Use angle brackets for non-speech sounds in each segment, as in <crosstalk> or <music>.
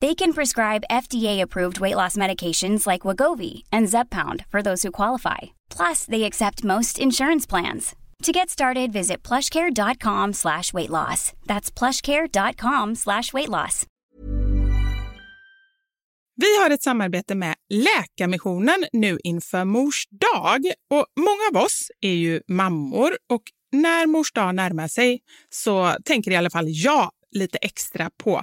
They can prescribe FDA-approved weight loss medications like Wagovi and Zeppound for those who qualify. Plus, they accept most insurance plans. To get started, visit plushcare.com slash weight loss. That's plushcare.com slash weight loss. Vi har ett samarbete med Läkarmissionen nu inför Mors dag. Och många av oss är ju mammor och när Mors dag närmar sig så tänker i alla fall jag lite extra på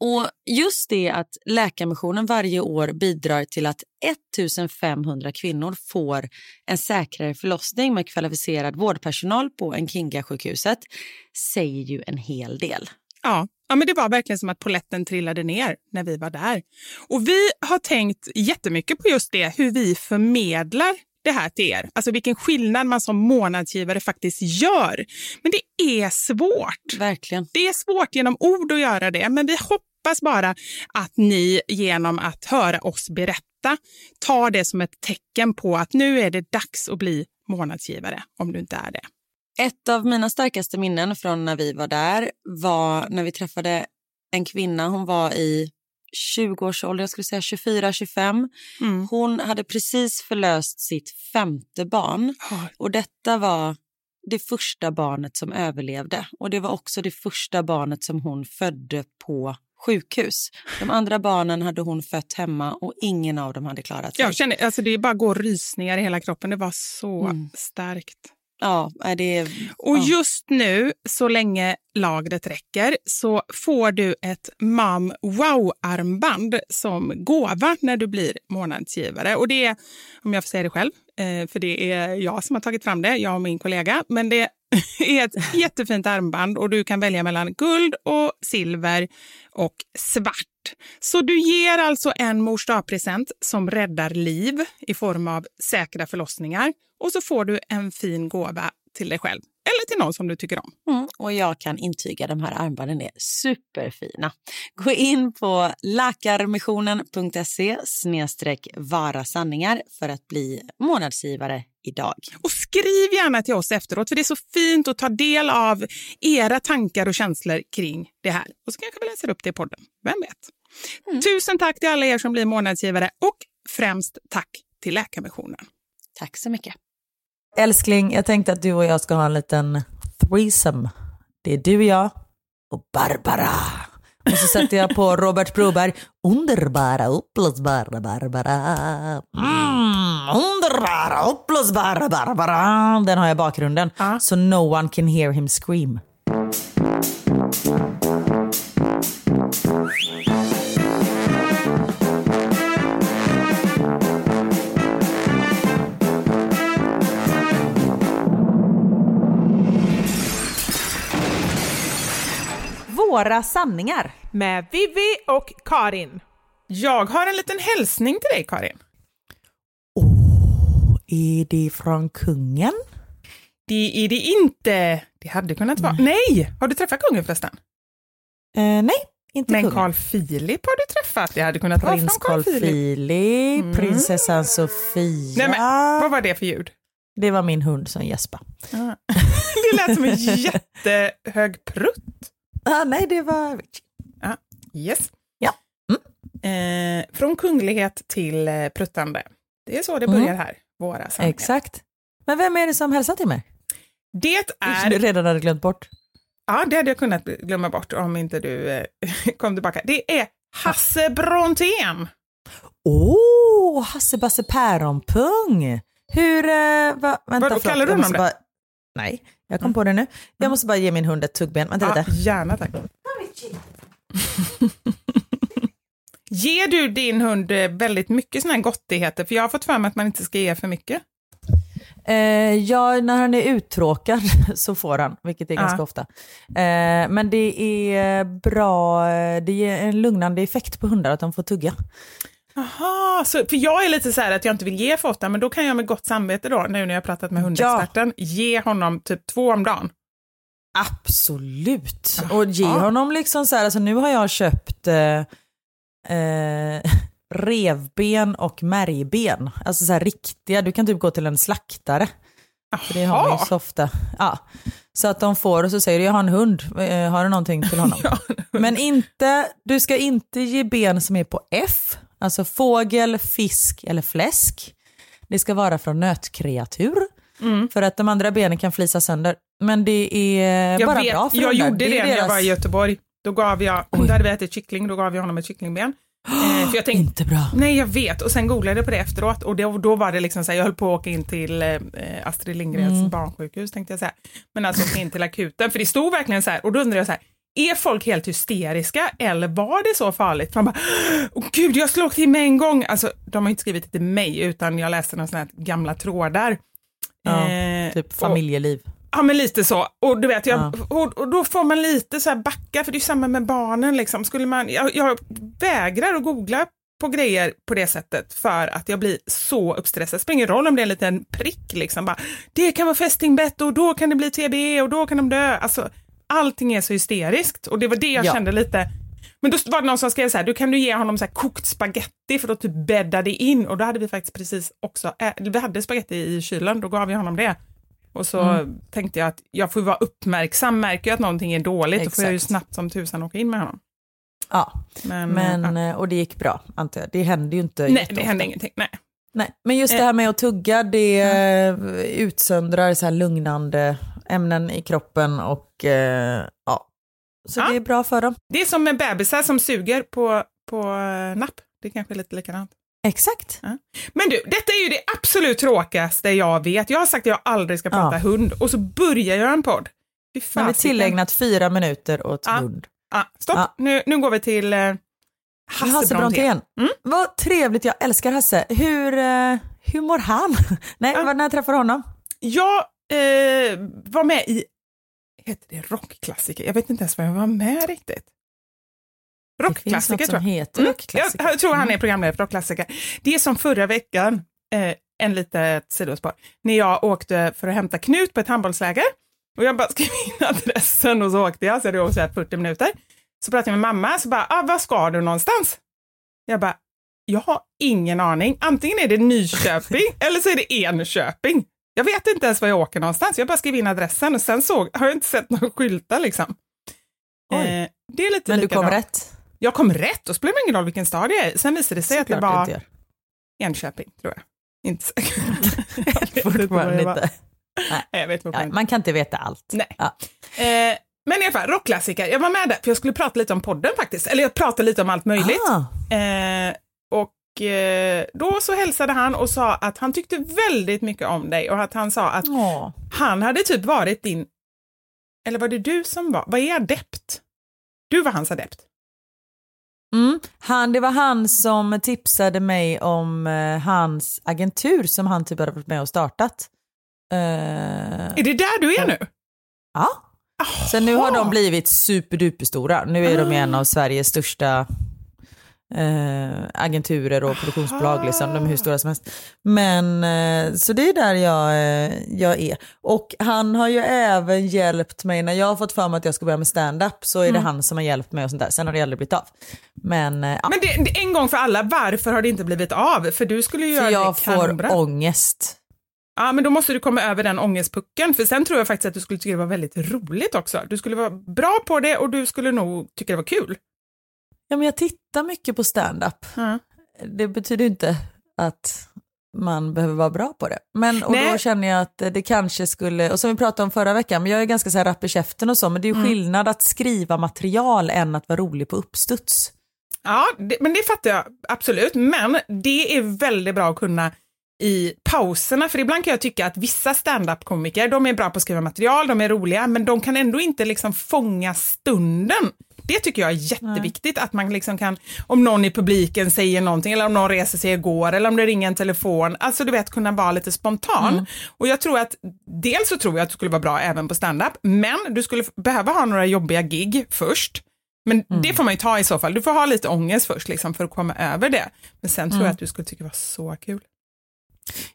Och just det att Läkarmissionen varje år bidrar till att 1500 kvinnor får en säkrare förlossning med kvalificerad vårdpersonal på Nkinga-sjukhuset säger ju en hel del. Ja, ja, men det var verkligen som att poletten trillade ner när vi var där. Och vi har tänkt jättemycket på just det, hur vi förmedlar det här till er. Alltså vilken skillnad man som månadsgivare faktiskt gör. Men det är svårt. Verkligen. Det är svårt genom ord att göra det, men vi hoppas bara att ni genom att höra oss berätta tar det som ett tecken på att nu är det dags att bli månadsgivare, om du inte är det. Ett av mina starkaste minnen från när vi var där var när vi träffade en kvinna. Hon var i 20-årsåldern, jag skulle säga 24-25. Mm. Hon hade precis förlöst sitt femte barn och detta var det första barnet som överlevde och det var också det första barnet som hon födde på sjukhus. De andra barnen hade hon fött hemma och ingen av dem hade klarat sig. Jag känner, alltså det bara går rysningar i hela kroppen. Det var så Mm. starkt. Ja, är det... Och ja. just nu, så länge lagret räcker, så får du ett Mam Wow-armband som gåva när du blir månadsgivare. Och det är, om jag får säga det själv, eh, för det är jag som har tagit fram det, jag och min kollega, men det <laughs> är ett jättefint armband och du kan välja mellan guld och silver och svart. Så du ger alltså en mors present som räddar liv i form av säkra förlossningar och så får du en fin gåva till dig själv eller till någon som du tycker om. Mm, och jag kan intyga de här armbanden är superfina. Gå in på läkarmissionen.se snedstreck vara sanningar för att bli månadsgivare idag. Och skriv gärna till oss efteråt, för det är så fint att ta del av era tankar och känslor kring det här. Och så kanske vi läser upp det i podden. Vem vet? Tusen tack till alla er som blir månadsgivare och främst tack till Läkarmissionen. Tack så mycket. Älskling, jag tänkte att du och jag ska ha en liten threesome. Det är du och jag och Barbara. Och så sätter jag på <laughs> Robert Broberg, underbara, upplösbara Barbara. Mm, underbara, upplösbara Barbara. Den har jag i bakgrunden, Ja. så no one can hear him scream. Några sanningar. Med Vivi och Karin. Jag har en liten hälsning till dig Karin. Oh, är det från kungen? Det är det inte. Det hade kunnat vara. Nej! Har du träffat kungen förresten? Eh, nej, inte Men kungen. Carl Philip har du träffat. Det hade kunnat vara Prins från Carl Carl Philip. Philip, Mm. prinsessan Sofia. Nej, men, vad var det för ljud? Det var min hund som gäspade. <laughs> Det lät som en jättehög prutt. Ah, nej, det var... Yes. Ja. Eh, från kunglighet till eh, pruttande. Det är så det börjar här, våra sanningar. Exakt. Men vem är det som hälsar till mig? Det Som du är, redan hade glömt bort. ja det hade jag kunnat glömma bort om inte du eh, <laughs> kom tillbaka. Det är Hasse Brontén. Åh, oh, Hasse Basse Päronpung! Hur... Eh, va, vänta, förlåt, kallar du honom det? bara, Nej, jag kom på det nu. Jag måste bara ge min hund ett tuggben. Vänta Ja, lite. gärna tack. <laughs> Ger du din hund eh, väldigt mycket såna här gottigheter? För jag har fått för mig att man inte ska ge för mycket. Eh, ja, när han är uttråkad <laughs> så får han, vilket är Ja. ganska ofta. Eh, men det är bra, eh, det ger en lugnande effekt på hundar att de får tugga. Jaha, för jag är lite så här att jag inte vill ge för ofta, men då kan jag med gott samvete då, nu när jag har pratat med hundexperten, ge honom typ två om dagen. Absolut. Och ge honom liksom så här, alltså nu har jag köpt eh, eh, revben och märgben. Alltså så här riktiga, du kan typ gå till en slaktare. För det har man ju så ofta. Ja. Så att de får och så säger du, jag har en hund, eh, har du någonting till honom? <laughs> Ja, Men inte, du ska inte ge ben som är på F, alltså fågel, fisk eller fläsk. Det ska vara från nötkreatur. Mm. För att de andra benen kan flisa sönder. Men det är jag bara vet, bra för jag gjorde det, är när jag deras- var i Göteborg. Då gav jag, då hade vi ätit kyckling, då gav jag honom ett kycklingben. Eh, för jag tänkte, Inte bra. nej jag vet, och sen googlade jag på det efteråt och då, då var det liksom så här, jag höll på att åka in till eh, Astrid Lindgrens Mm. barnsjukhus tänkte jag säga. Men alltså åka in till akuten, för det stod verkligen så här, och då undrar jag så här, är folk helt hysteriska eller var det så farligt? Man bara, åh gud jag slog till med en gång. Alltså de har inte skrivit det till mig utan jag läste några sådana här gamla trådar. Ja, Eh, Typ och- familjeliv. Ja men lite så. Och du vet, jag, Ja. och, och då får man lite så här backa för det är samma med barnen liksom. Skulle man, jag, jag vägrar att googla på grejer på det sättet för att jag blir så uppstressad. Det spelar ingen roll om det är en liten prick liksom. Bara, det kan vara fästingbett och då kan det bli TBE och då kan de dö. Alltså, allting är så hysteriskt och det var det jag Ja. kände lite. Men då var det någon som skrev så här, du kan du ge honom så här kokt spaghetti för att typ bädda det in och då hade vi faktiskt precis också, äh, vi hade spaghetti i kylen, då gav jag honom det. Och så Mm. tänkte jag att jag får vara uppmärksam, märker jag att någonting är dåligt, då får jag ju Exakt. snabbt som tusan åka in med honom. Ja, Men, men, ja. eh, och det gick bra antar jag. Det händer ju inte nej, jätteofta. det hände ingenting. Nej. Nej, men just det här med att tugga, det eh, utsöndrar så här lugnande ämnen i kroppen och eh, ja. Så Ja. det är bra för dem. Det är som med bebisar som suger på, på eh, napp. Det är kanske är lite likadant. Exakt. Men du, detta är ju det absolut tråkigaste jag vet. Jag har sagt att jag aldrig ska prata Ja. hund och så börjar jag en podd. Nu har tillägnat fyra minuter åt Ja. hund. Stopp, Ja. Nu, nu går vi till eh, Hasse, Hasse Brontén. Mm. Vad trevligt, jag älskar Hasse. Hur, eh, hur mår han? <laughs> Nej, Ja. när träffar du honom? Jag eh, var med i, heter det rockklassiker? Jag vet inte ens vad jag var med riktigt. Det Rockklassiker tror jag. heter Mm, rockklassiker. Jag, jag tror han är Mm. programledare för rockklassiker. Det är som förra veckan, eh, en litet sidospår, när jag åkte för att hämta Knut på ett handbollsläger. Och jag bara skrev in <laughs> adressen och så åkte jag, så hade åkt så här 40 minuter. Så pratade jag med mamma, så bara, ah, var ska du någonstans? Jag bara, jag har ingen aning. Antingen är det Nyköping <laughs> eller så är det Enköping. Jag vet inte ens var jag åker någonstans. Jag bara skrev in adressen och sen såg, har jag inte sett några skyltar liksom. Eh, det är lite Men du kom likadant. rätt? Jag kom rätt och spelar det ingen roll vilken stad det är. Sen visade det sig att det Såklart var. Enköping, tror jag. Inte säker. <laughs> Jag vet inte <laughs> vad Fortfarande inte. Nej, jag vet Ja, man kan inte veta allt. Nej. Ja. Eh, men i alla fall, rockklassiker. Jag var med där för jag skulle prata lite om podden faktiskt. Eller jag pratade lite om allt möjligt. Ah, eh, då så hälsade han och sa att han tyckte väldigt mycket om dig och att han sa att åh. han hade typ varit din, eller var det du som var, vad är adept? Du var hans adept. Mm. Han, det var han som tipsade mig om eh, hans agentur som han typ hade varit med och startat. Eh, Är det där du är nu? ja, Sen nu har de blivit superduperstora. Nu är de en av Sveriges största eh, agenturer och produktionsbolag. Liksom. De är hur stora som helst. Men eh, så det är där jag, eh, jag är. Och han har ju även hjälpt mig när jag har fått för mig att jag ska börja med stand-up så är det han som har hjälpt mig och sånt där. Sen har det aldrig blivit av. Men, eh, ja. Men det, det, en gång för alla, varför har det inte blivit av? För du skulle ju För göra jag det får kanonbra. ångest. Ja, men då måste du komma över den ångestpucken. För sen tror jag faktiskt att du skulle tycka det var väldigt roligt också. Du skulle vara bra på det och du skulle nog tycka det var kul. Ja, men jag tittar mycket på stand-up. Ja. Det betyder inte att man behöver vara bra på det. Men och då känner jag att det kanske skulle, och som vi pratade om förra veckan, men jag är ganska så här rapp i käften och så, men det är ju skillnad att skriva material än att vara rolig på uppstuds. Ja, det, men det fattar jag absolut. Men det är väldigt bra att kunna i pauserna, för ibland kan jag tycka att vissa stand-up-komiker, de är bra på att skriva material, de är roliga, men de kan ändå inte liksom fånga stunden. Det tycker jag är jätteviktigt, att man liksom kan, om någon i publiken säger någonting, eller om någon reser sig igår, eller om det ringer en telefon, alltså du vet kunna vara lite spontan. Och jag tror att, dels så tror jag att du skulle vara bra även på stand-up, men du skulle behöva ha några jobbiga gig först. Men det får man ju ta i så fall. Du får ha lite ångest först liksom, för att komma över det. Men sen tror jag att du skulle tycka det var så kul.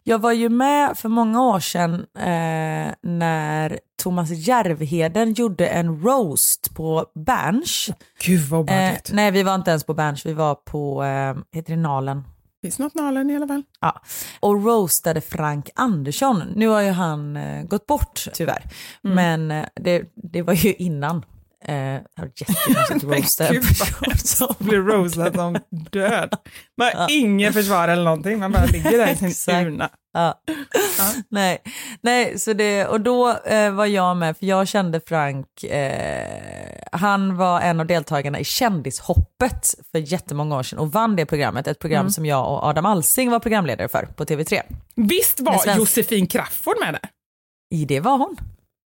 Jag var ju med för många år sedan eh, när Thomas Järvheden gjorde en roast på Berns. Gud vad Eh, obehagligt. nej, vi var inte ens på Berns, vi var på, eh, heter det Nalen? Finns något Nalen i alla fall? Ja, och roastade Frank Andersson. Nu har ju han eh, gått bort tyvärr, Mm. men eh, det, det var ju innan. Eh, det var jättekonstigt att roasta en Gud, person vad <laughs> som Blir roastad som död. Man har ingen försvar eller någonting, man bara ligger där i sin urna. Ja. Nej, nej så det, och då eh, var jag med, för jag kände Frank, eh, han var en av deltagarna i Kändishoppet för jättemånga år sedan och vann det programmet, ett program Mm. som jag och Adam Alsing var programledare för på TV3. Visst var svensk- Josefin Crafoord med där? I det var hon.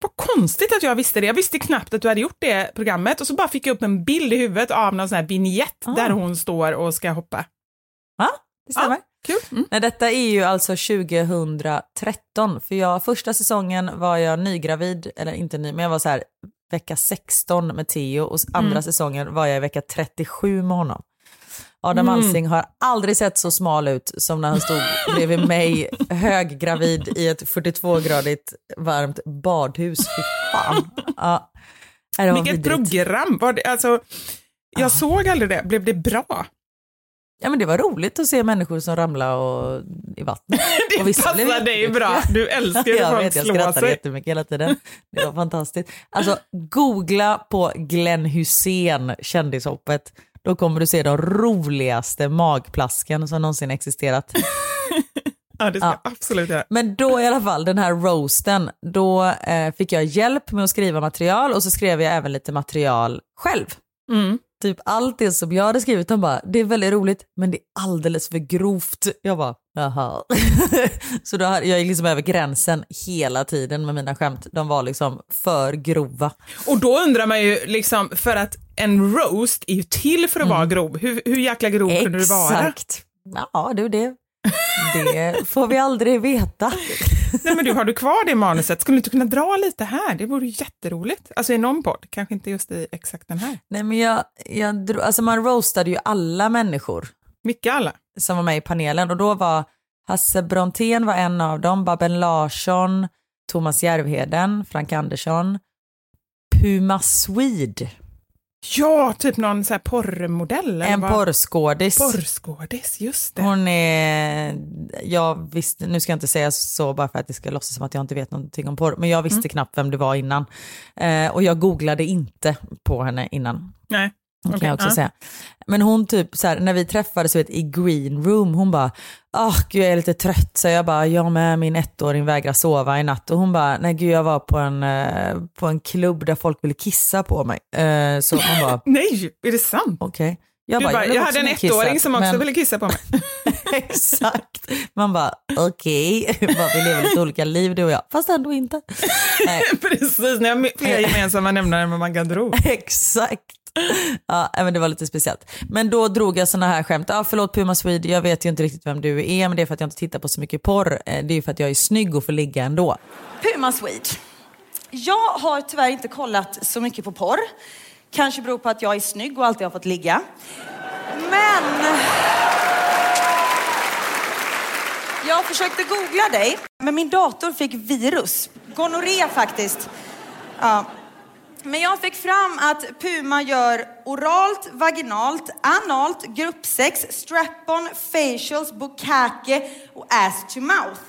Vad konstigt att jag visste det. Jag visste knappt att du hade gjort det programmet och så bara fick jag upp en bild i huvudet av någon sån här vignett Ah. där hon står och ska hoppa. Ja, det stämmer. Ja, kul. Mm. Nej, detta är ju alltså 2013, för jag, första säsongen var jag nygravid, eller inte ny, men jag var så här vecka 16 med Theo och andra Mm. säsongen var jag i vecka 37 med honom. Adam Mm. Alsing har aldrig sett så smal ut som när han stod bredvid mig <laughs> höggravid i ett 42-gradigt varmt badhus. Fy fan. Ja. Vilket vidrigt. program! Var det, alltså, jag såg aldrig det. Blev det bra? Ja, men det var roligt att se människor som ramlade och, i vattnet. <laughs> Det Och vissa passar dig bra. Du älskar ju jag folk vet, jag slår skrattade sig. jättemycket hela tiden. Det var fantastiskt. Alltså, googla på Glenn Hussein, kändishoppet. Då kommer du se de roligaste magplasken som någonsin existerat. <laughs> Ja, det ska Ja. jag absolut göra. Men då i alla fall, den här roasten, då eh, fick jag hjälp med att skriva material och så skrev jag även lite material själv. Mm. Typ allt det som jag hade skrivit, de bara, det är väldigt roligt men det är alldeles för grovt. Jag bara, jaha. <laughs> så då jag gick liksom över gränsen hela tiden med mina skämt. De var liksom för grova. Och då undrar man ju, liksom, för att en roast är ju till för att vara grov. Hur, hur jäkla grov kunde du vara? Mm. Exakt. Ja du, det, det får vi aldrig veta. Nej, men du, har du kvar det manuset? Skulle du inte kunna dra lite här? Det vore jätteroligt. Alltså i någon podd, kanske inte just i exakt den här. Nej men jag, jag alltså man roastade ju alla människor. Mycket alla. som var med i panelen och då var Hasse Brontén var en av dem, Babben Larsson, Thomas Järvheden, Frank Andersson, Puma Swede, Ja, typ någon så här porrmodell. eller en vad? porrskådis. Porrskådis, just det. Hon är, jag visste, nu ska jag inte säga så bara för att det ska låtsas som att jag inte vet någonting om porr, men jag visste knappt vem det var innan. Eh, och jag googlade inte på henne innan. Nej. Kan Okej, jag också ja. säga. Men hon typ så här, när vi träffades vet, i green room, hon bara, ah gud jag är lite trött. Så jag bara, jag med, min ettåring vägrar sova i natt. Och hon bara, nej gud jag var på en, eh, på en klubb där folk ville kissa på mig. Eh, så man bara, <laughs> Nej, är det sant? okej. Jag, Du bara, jag, blev hade en ettåring som också men- ville kissa på mig. <laughs> <laughs> Exakt. Man bara, okej, Bara, vi lever lite olika liv du och jag, fast ändå inte. Precis, ni har fler gemensamma nämnare än vad man kan tro. Exakt. <laughs> Ja, men det var lite speciellt. Men då drog jag sådana här skämt. Ah, förlåt Puma Swede, jag vet ju inte riktigt vem du är, men det är för att jag inte tittar på så mycket porr. Eh, det är ju för att jag är snygg och får ligga ändå. Puma Swede. Jag har tyvärr inte kollat så mycket på porr. Kanske beror på att jag är snygg och alltid har fått ligga. Men... Jag försökte googla dig, men min dator fick virus. Gonorré faktiskt. Ja. Men jag fick fram att Puma gör oralt, vaginalt, analt, gruppsex, strap-on, facials, bukake och ass to mouth.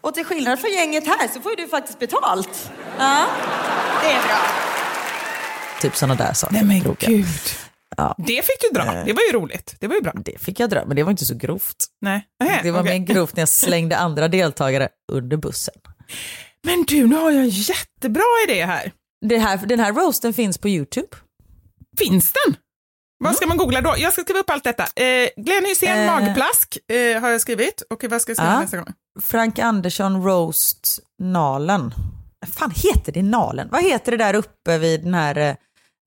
Och till skillnad från gänget här så får ju du faktiskt betalt. Ja, det är bra. Typ sådana där saker. Nej men Kroka. gud. Ja. Det fick du dra. Det var ju roligt. Det var ju bra. Det fick jag dra, men det var inte så grovt. Nej. Nähä, Det var okej. mer grovt när jag slängde andra deltagare under bussen. Men du, nu har jag en jättebra idé här. Det här, den här roasten finns på YouTube. Finns den? Vad ska man googla då? Jag ska skriva upp allt detta. Eh, Glenn Hysén, Eh. magplask eh, har jag skrivit. Och vad ska jag skriva Ja. nästa gång? Frank Andersson roast Nalen. Fan heter det Nalen? Vad heter det där uppe vid den här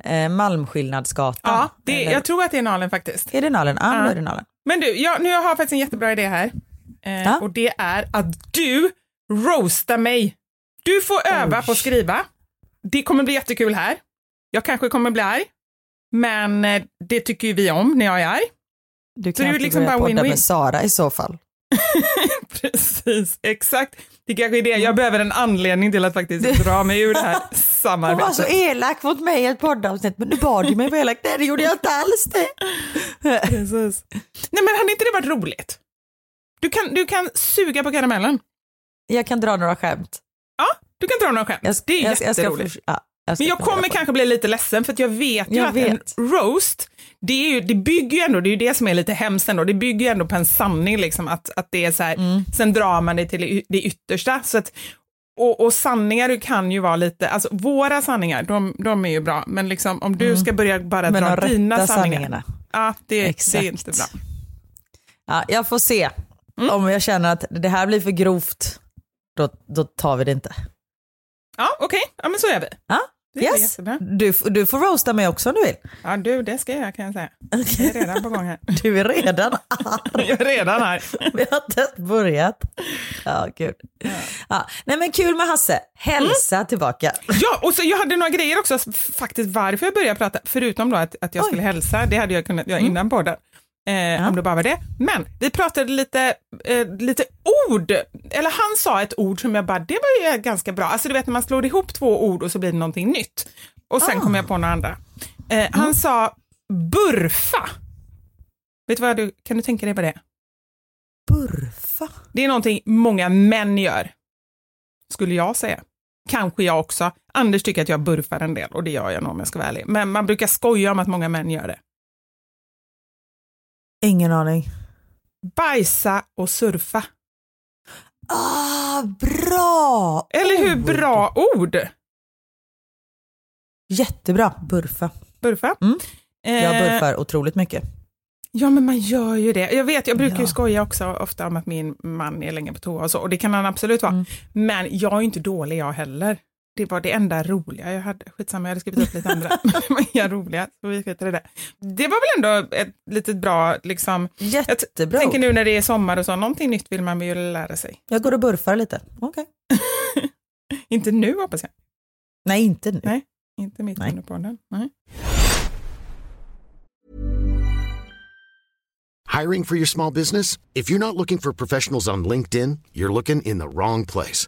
eh, Malmskillnadsgatan? Ja, det, Eller- jag tror att det är Nalen faktiskt. Är det Nalen? Ja. då är det Nalen. Men du, jag, nu har jag faktiskt en jättebra idé här. Eh, Ja. Och det är att du roastar mig. Du får öva Oj. på att skriva. Det kommer bli jättekul här. Jag kanske kommer bli arg. Men eh, det tycker ju vi om när jag är arg. Du Så kan det är ju inte liksom bara win-win. med Sara i så fall. <laughs> Precis, exakt. Det kanske är det. Jag behöver en anledning till att faktiskt dra mig ur det här <laughs> samarbetet. elak mot mig i ett poddavsnitt, men du bad ju mig vara elak. Nej, det gjorde jag inte alls det. <laughs> Precis. Nej men hade inte det varit roligt? Du kan, du kan suga på karamellen. Jag kan dra några skämt. Ja, du kan dra några skämt. Jag, det är jag, jag jätteroligt. jag ska Men jag kommer kanske bli lite ledsen för att jag vet ju Jag att vet. en roast, det, är ju, det bygger ju ändå, det är ju det som är lite hemskt ändå, det bygger ju ändå på en sanning liksom att, att det är så här, Mm. sen drar man det till det yttersta. Så att, och, och sanningar kan ju vara lite, alltså våra sanningar, de, de är ju bra, men liksom om du ska börja bara Mm. Men dra dina sanningar, sanningarna. ja, det, det är inte bra. Ja, jag får se. Mm. Om jag känner att det här blir för grovt, då, då tar vi det inte. Ja, okej, ja men så är vi. Ja, Det yes. jättebra. Du, du får roasta mig också om du vill. Ja du, det ska jag kan jag säga. Jag är redan på gång här. <laughs> Du är redan arg. Jag är redan här. Vi har inte ens börjat. Ja, gud. Ja. Nej men kul med Hasse. Hälsa Mm. tillbaka. Ja, och så jag hade några grejer också, faktiskt varför jag började prata, förutom då att, att jag Oj. skulle hälsa, det hade jag kunnat göra innan podden. Eh, Om det bara var det. Men vi pratade lite, eh, lite ord, eller han sa ett ord som jag bara, det var ju ganska bra. Alltså du vet när man slår ihop två ord och så blir det någonting nytt. Och sen kom jag på några andra. Eh, Han sa burfa. Vet du vad du, kan du tänka dig vad det är? Burfa. Det är någonting många män gör, skulle jag säga. Kanske jag också. Anders tycker att jag burfar en del och det gör jag nog om jag ska vara ärlig. Men man brukar skoja om att många män gör det. Ingen aning. Bajsa och surfa. Ah, bra! Eller hur? Ord. Bra ord! Jättebra. Burfa. Burfa. Mm. Jag Eh, burfar otroligt mycket. Ja, men man gör ju det. Jag vet, jag brukar ju Ja. skoja också ofta om att min man är länge på toa och så, och det kan han absolut vara. Mm. Men jag är inte dålig jag heller. Det var det enda roliga jag hade. Skitsamma, jag hade skrivit upp lite andra. <laughs> <laughs> Men det var inga roliga, så vi skiter i det. Det var väl ändå ett litet bra, liksom, jag Jättebra. tänker ord. nu när det är sommar och så, någonting nytt vill man ju lära sig. Jag går och burfar lite. Okej. <laughs> Inte nu hoppas jag. Nej, inte nu. Nej. Inte mitt Nej. under podden. Nej. Hiring for your small business? If you're not looking for professionals on LinkedIn, you're looking in the wrong place.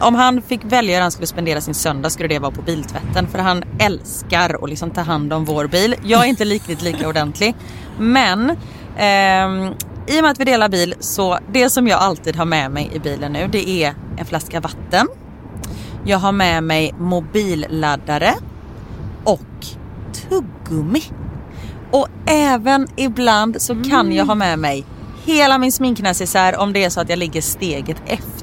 om han fick välja hur han skulle spendera sin söndag skulle det vara på biltvätten för han älskar att liksom ta hand om vår bil. Jag är inte riktigt lika ordentlig men ehm, i och med att vi delar bil så det som jag alltid har med mig i bilen nu det är en flaska vatten. Jag har med mig mobilladdare och tuggummi. Och även ibland så kan jag ha med mig hela min sminknecessär om det är så att jag ligger steget efter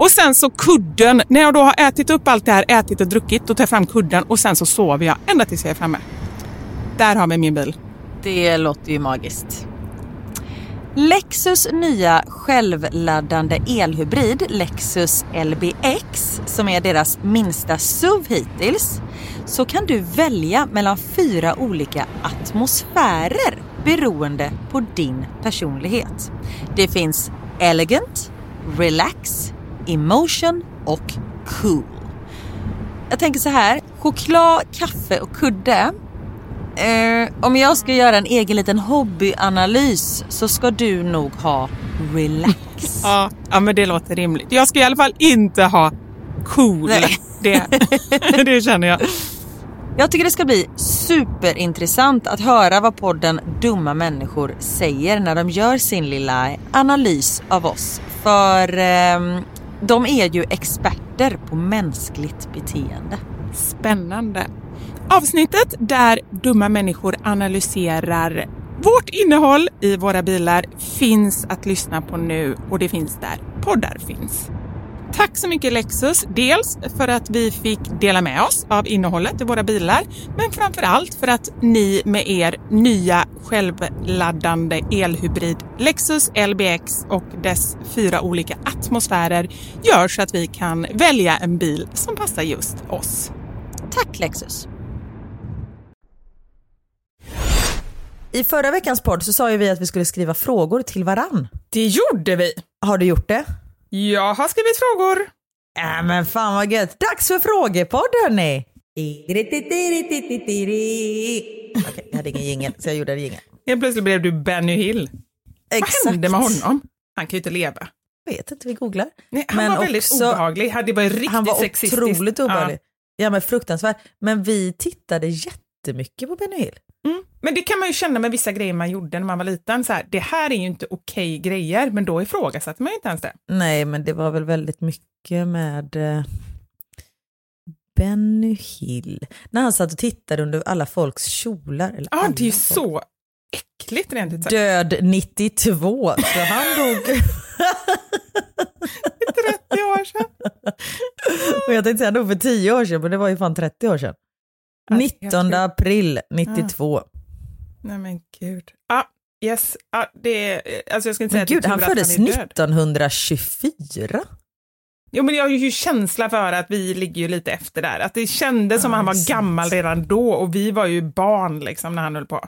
Och sen så kudden. När jag då har ätit upp allt det här, ätit och druckit, då tar jag fram kudden och sen så sover jag ända tills jag är framme. Där har vi min bil. Det låter ju magiskt. Lexus nya självladdande elhybrid Lexus LBX som är deras minsta SUV hittills så kan du välja mellan fyra olika atmosfärer beroende på din personlighet. Det finns elegant, relax, emotion och cool. Jag tänker så här, choklad, kaffe och kudde Eh, om jag ska göra en egen liten hobbyanalys så ska du nog ha relax. <laughs> Ja, ja men det låter rimligt. Jag ska i alla fall inte ha cool. Nej. Det, <laughs> det känner jag. Jag tycker det ska bli superintressant att höra vad podden Dumma människor säger när de gör sin lilla analys av oss. För ehm, de är ju experter på mänskligt beteende. Spännande. Avsnittet där dumma människor analyserar vårt innehåll i våra bilar finns att lyssna på nu och det finns där poddar finns. Tack så mycket Lexus. Dels för att vi fick dela med oss av innehållet i våra bilar, men framför allt för att ni med er nya självladdande elhybrid Lexus LBX och dess fyra olika atmosfärer gör så att vi kan välja en bil som passar just oss. Tack Lexus. I förra veckans podd så sa ju vi att vi skulle skriva frågor till varann. Det gjorde vi. Har du gjort det? Jag har skrivit frågor. Äh, men fan vad gött. Dags för frågepodd hörni. Okej, jag hade ingen jingel så jag gjorde en jingel. Helt plötsligt blev du Benny Hill. Exakt. Vad hände med honom? Han kan ju inte leva. Jag vet inte, vi googlar. Nej, han Men var väldigt också- obehaglig. Det var riktigt Han var sexistiskt. otroligt obehaglig. Ja. men fruktansvärt. Men vi tittade jättemycket på Benny Hill. Men det kan man ju känna med vissa grejer man gjorde när man var liten. Så här, det här är ju inte okej grejer, men då ifrågasatte man ju inte ens det. Nej, men det var väl väldigt mycket med eh, Benny Hill. När han satt och tittade under alla folks kjolar. Eller Ja, alla det är ju folk. så äckligt rent ut sagt. Död 92, så han <laughs> dog. 30 år sedan. Och jag tänkte säga han dog för 10 år sedan, men det var ju fan 30 år sedan. Ja, det är helt 19 sjukt. april 92. Nej men gud. Ja, yes. Ja, det är, alltså jag ska inte säga Men att är gud, han att föddes är död. 1924. Jo men jag har ju känsla för att vi ligger ju lite efter där. Att det kändes som Ja, han var sant. gammal redan då och vi var ju barn liksom när han höll på.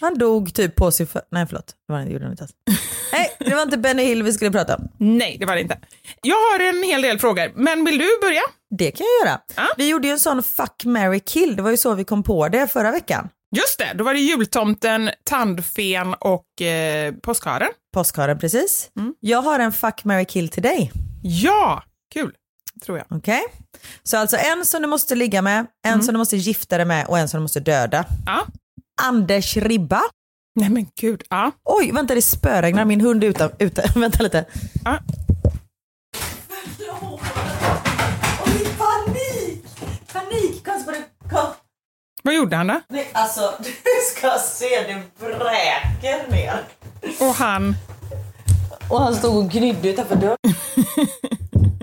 Han dog typ på sin för... Nej förlåt, det var, det gjorde han inte. <laughs> Nej, det var inte Benny Hill vi skulle prata om. Nej, det var det inte. Jag har en hel del frågor, men vill du börja? Det kan jag göra. Ja. Vi gjorde ju en sån fuck, marry, kill. Det var ju så vi kom på det förra veckan. Just det, då var det jultomten, tandfen och eh, påskharen. Påskharen precis. Mm. Jag har en fuck, marry, kill till dig. Ja, kul, tror jag. Okej? Så alltså en som du måste ligga med, en som du måste gifta dig med och en som du måste döda. Ja. Anders Ribba. Nej men gud, ja. Oj, vänta det spöregnar. Min hund är ute. ute. vänta lite. ja. Oj, panik! Panik! Kom, kom. Vad gjorde han då? Nej, alltså <laughs> du ska se, det bräker ner. Och han, Och han stod och gnydde utanför dörren.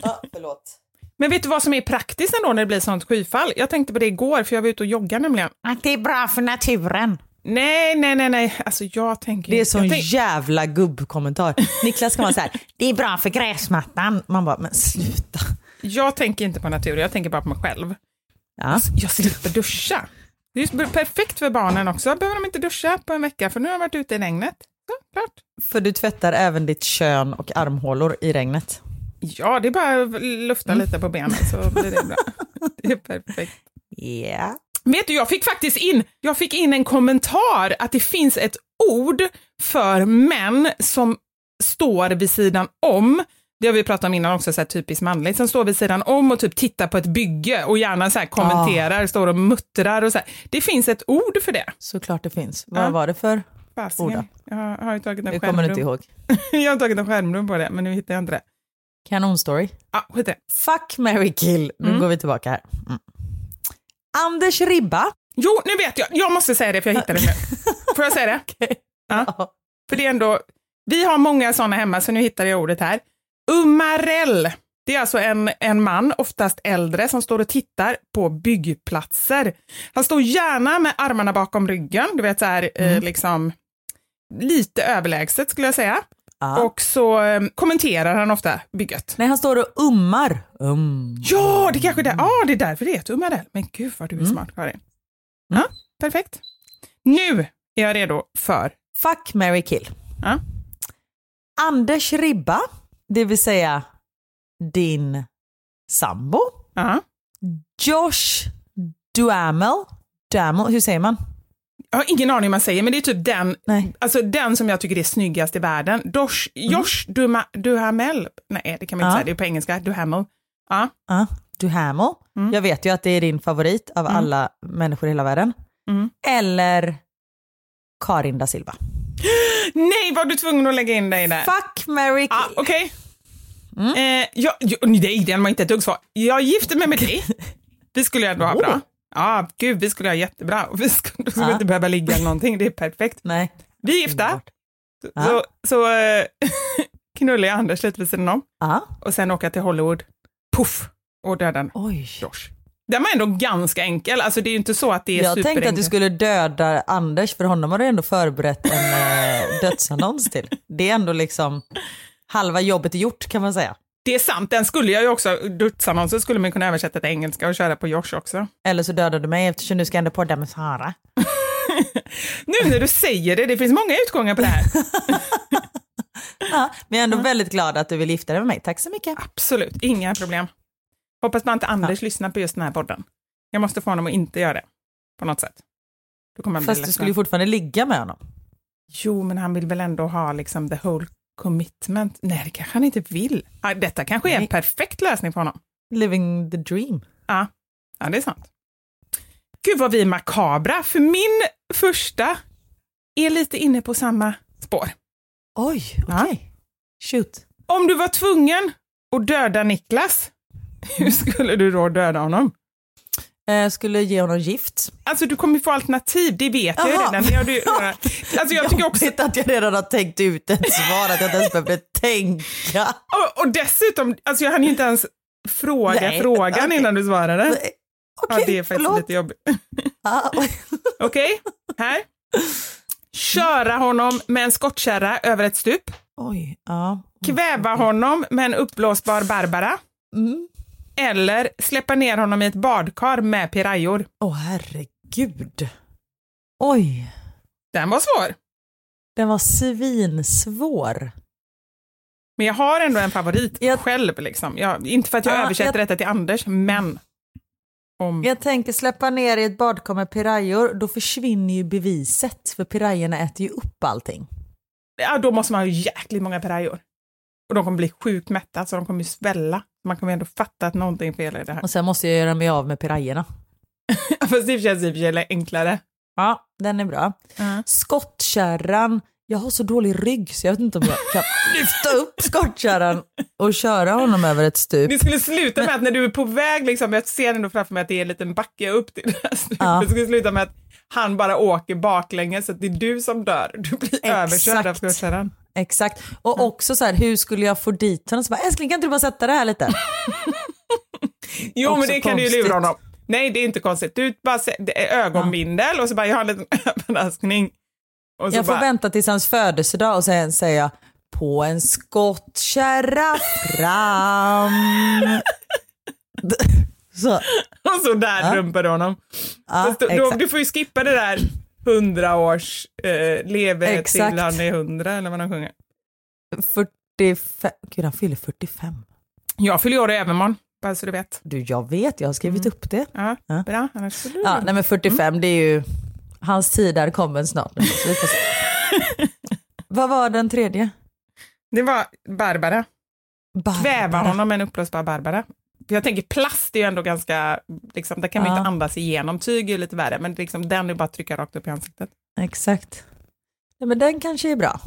ja, förlåt. men vet du vad som är praktiskt ändå när det blir sånt skyfall? Jag tänkte på det igår för jag var ute och joggade nämligen. Att det är bra för naturen. Nej, nej, nej, nej, alltså jag tänker Det är sån tänk, jävla gubbkommentar. Niklas kan vara så här, <laughs> det är bra för gräsmattan. Man bara, men sluta. jag tänker inte på naturen, jag tänker bara på mig själv. Ja. Jag slipper duscha. Det är perfekt för barnen också, behöver de inte duscha på en vecka för nu har jag varit ute i regnet. Så, klart. För du tvättar även ditt kön och armhålor i regnet. Ja, det är bara att lufta lite på benen så blir det bra. <laughs> Det är perfekt. Ja. Vet du, jag fick faktiskt in, jag fick in en kommentar att det finns ett ord för män som står vid sidan om. Det har vi pratat om innan också, så här typiskt manligt, som står vid sidan om och typ tittar på ett bygge och gärna så kommenterar, står och muttrar och så här. Det finns ett ord för det. Såklart det finns. Vad Ja. var det för? Fasingen. Ord Jag har, har ju tagit en Jag kommer inte ihåg. <laughs> jag har tagit en skärmdump på det, men nu hittar jag inte det. Kanonstory. Ja, skit i det. Fuck, marry, kill. Nu Mm. går vi tillbaka här. Mm. Anders Ribba. Jo, nu vet jag. Jag måste säga det för jag hittade det nu. <laughs> Får jag säga det? Ja. För det är ändå, vi har många sådana hemma så nu hittar jag ordet här. Umarell. Det är alltså en, en man, oftast äldre, som står och tittar på byggplatser. Han står gärna med armarna bakom ryggen, du vet så här, eh, liksom lite överlägset skulle jag säga. Ja. Och så eh, kommenterar han ofta bygget. Nej, han står och ummar. Um. Ja, det kanske är det. Ja, det är därför det heter Umarell. Men gud vad du är smart, Karin. Ja, perfekt. Nu är jag redo för Fuck, marry, kill. Ja. Anders Ribba, det vill säga din sambo. Ja. Josh Duhamel. Duhamel, hur säger man? Jag har ingen aning vad man säger, men det är typ den, Nej. alltså den som jag tycker är snyggast i världen. Dosh, Josh Duma, Duhamel. Nej, det kan man inte Ja. säga, det är på engelska. Duhamel. Ja. Ja, Duhamel. Mm. Jag vet ju att det är din favorit av Mm. alla människor i hela världen. Mm. Eller Karin da Silva. <gasps> Nej, var du tvungen att lägga in dig där? Fuck, marry, Ja, kill. Okej. Eh, jag, jag, nej, den var inte ett dugg svar. Jag gifte mig med <laughs> dig. Vi skulle ändå ha bra. Ja, gud, vi skulle ha jättebra. <laughs> Vi skulle, skulle Ja. inte behöva ligga eller någonting. Det är perfekt. Nej. Vi är gifta. Ja. Så, så eh, <laughs> knullar jag Anders lite vid sidan om Ja. och sen åka till Hollywood puff och döda Oj. Josh. Den var ändå ganska enkel, alltså det är ju inte så att det är Jag tänkte att du skulle döda Anders, för honom har du ändå förberett en eh, dödsannons till. Det är ändå liksom halva jobbet är gjort kan man säga. Det är sant, den skulle jag ju också, dödsannonsen skulle man kunna översätta till engelska och köra på Josh också. Eller så dödar du mig eftersom du ska ändå podda med Sara. <laughs> Nu när du säger det, det finns många utgångar på det här. <laughs> Ja, men jag är ändå väldigt glad att du vill gifta dig med mig. Tack så mycket. Absolut, inga problem. Hoppas bara inte Anders lyssnar på just den här podden. Jag måste få honom att inte göra det, på något sätt. Då kommer Fast du skulle ju fortfarande ligga med honom. Jo, men han vill väl ändå ha liksom the whole commitment. Nej, det kanske han inte vill. Detta kanske är en Nej. perfekt lösning för honom. Living the dream. Ja, ja det är sant. Gud vad vi är makabra, för min första är lite inne på samma spår. Oj, okej. Shoot. Om du var tvungen att döda Niklas, <laughs> hur skulle du då döda honom? Jag skulle ge honom gift. Alltså du kommer få alternativ, det vet jag ju Jaha. redan. Det har du, <laughs> alltså jag tycker också, att jag redan har tänkt ut ett svar, att jag inte ens behöver tänka. <laughs> och, och dessutom, alltså jag hann ju inte ens fråga Nej, frågan okej. innan du svarade. Okej, ja, det är faktiskt förlåt. lite jobbigt. <laughs> Ah. Okej, här. Köra honom med en skottkärra över ett stup. Oj, ja. Kväva honom med en uppblåsbar Barbara. Mm. Eller släppa ner honom i ett badkar med pirajor. Åh herregud. Oj, Den var svår. den var svinsvår. Men jag har ändå en favorit Jag- själv. Liksom. Jag, inte för att jag Ja, översätter jag- detta till Anders, men... Om, Jag tänker släppa ner i ett badkar med pirajor, då försvinner ju beviset, för pirajerna äter ju upp allting. ja, då måste man ha jäkligt många pirajor. Och de kommer bli sjukt mätta, så de kommer ju svälla. Man kommer ändå fatta att någonting är fel i det här. Och sen måste jag göra mig av med pirajerna. <laughs> Fast det känns i och för sig enklare. Ja, den är bra. Ja. Skottkärran, jag har så dålig rygg så jag vet inte om jag kan <laughs> lyfta upp skottkärran och köra honom över ett stup. Det skulle sluta med att när du är på väg, liksom, jag ser ändå framför mig att det är en liten backe upp till det här stupet. Ja. Det skulle sluta med att han bara åker baklänges så att det är du som dör. Du blir Exakt. överkörd av skottkärran. Exakt. Och också så här, hur skulle jag få dit honom? Så bara, älskling kan inte du bara sätta det här lite? <laughs> Jo, men det kan du ju lura honom. Nej, det är inte konstigt. Du bara det är ögonbindel och så bara, jag har en liten <laughs> överraskning. Och så Jag får bara, vänta tills hans födelsedag och sen säger jag på en skottkärra fram. <laughs> så, <laughs> och så där Ja. rumpar du honom. ja, då, då, du får ju skippa det där hundra års eh, leve Exakt. till han är hundra eller vad han sjunger. 45, gud han fyller 45. Jag fyller år i övermorgon, bara så du vet. Du jag vet, jag har skrivit upp det. Ja, Ja. bra. Annars du... Ja, nej men 45 det är ju, hans tid där kommer snart. <laughs> Vad var den tredje? Det var Barbara. Barbara. Kväva honom med en uppblåsbar Barbara. För jag tänker plast är ju ändå ganska, liksom, där kan man Ja. inte andas igenom. Tyg är ju lite värre, men liksom, den är bara att trycka rakt upp i ansiktet. Exakt. Nej, men den kanske är bra.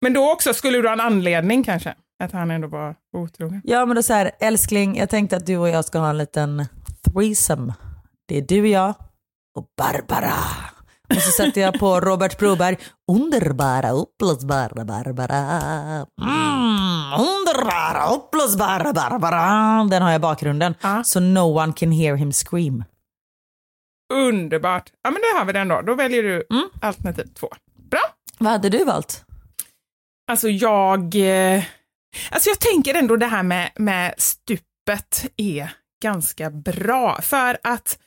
Men då också, skulle du ha en anledning kanske? Att han ändå var otrogen? Ja men då så här, älskling, jag tänkte att du och jag ska ha en liten threesome. Det är du och jag och Barbara. Och så sätter jag på Robert Broberg, underbara, uppblåsbara Barbara. Mm, underbara, uppblåsbara Barbara. Den har jag i bakgrunden. Ja. Så no one can hear him scream. Underbart. Ja, men det har vi den då. Då väljer du Mm. alternativ två. Bra. Vad hade du valt? Alltså jag... eh, Alltså jag tänker ändå det här med, med stupet är ganska bra. För att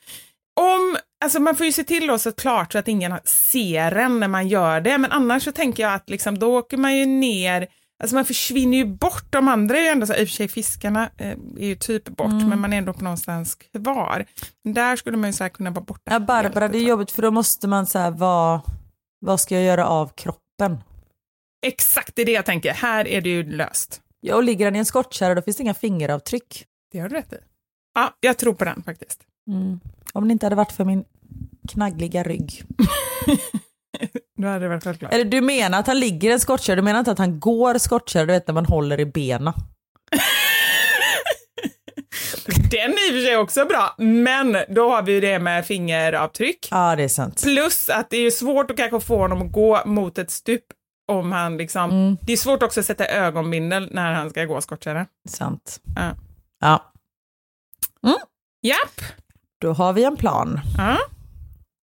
om... Alltså man får ju se till oss klart så att ingen ser en när man gör det. Men annars så tänker jag att liksom, då åker man ju ner... Alltså man försvinner ju bort. De andra är ju ändå så, i och för sig fiskarna eh, är ju typ bort, Mm. men man är ändå på någonstans kvar. Men där skulle man ju så här kunna vara borta. Ja, Barbara, helt det är jobbigt för då måste man säga vad, vad ska jag göra av kroppen? Exakt, det är det jag tänker. Här är det ju löst. Ja, och ligger han i en skottkärra då finns det inga fingeravtryck. Det har du rätt i. Ja, jag tror på den faktiskt. Mm. Om det inte hade varit för min knaggliga rygg. <laughs> Nu hade det varit självklart. Eller du menar att han ligger i en skottkärra, du menar inte att han går skottkärra, du vet när man håller i benen. <laughs> Den är i och för sig också bra, men då har vi ju det med fingeravtryck. Ja, det är sant. Plus att det är ju svårt att kanske få honom att gå mot ett stup om han liksom... Mm. Det är svårt också att sätta ögonbindel när han ska gå skottkärra. Sant. Ja. Ja. Japp. Då har vi en plan. Ja.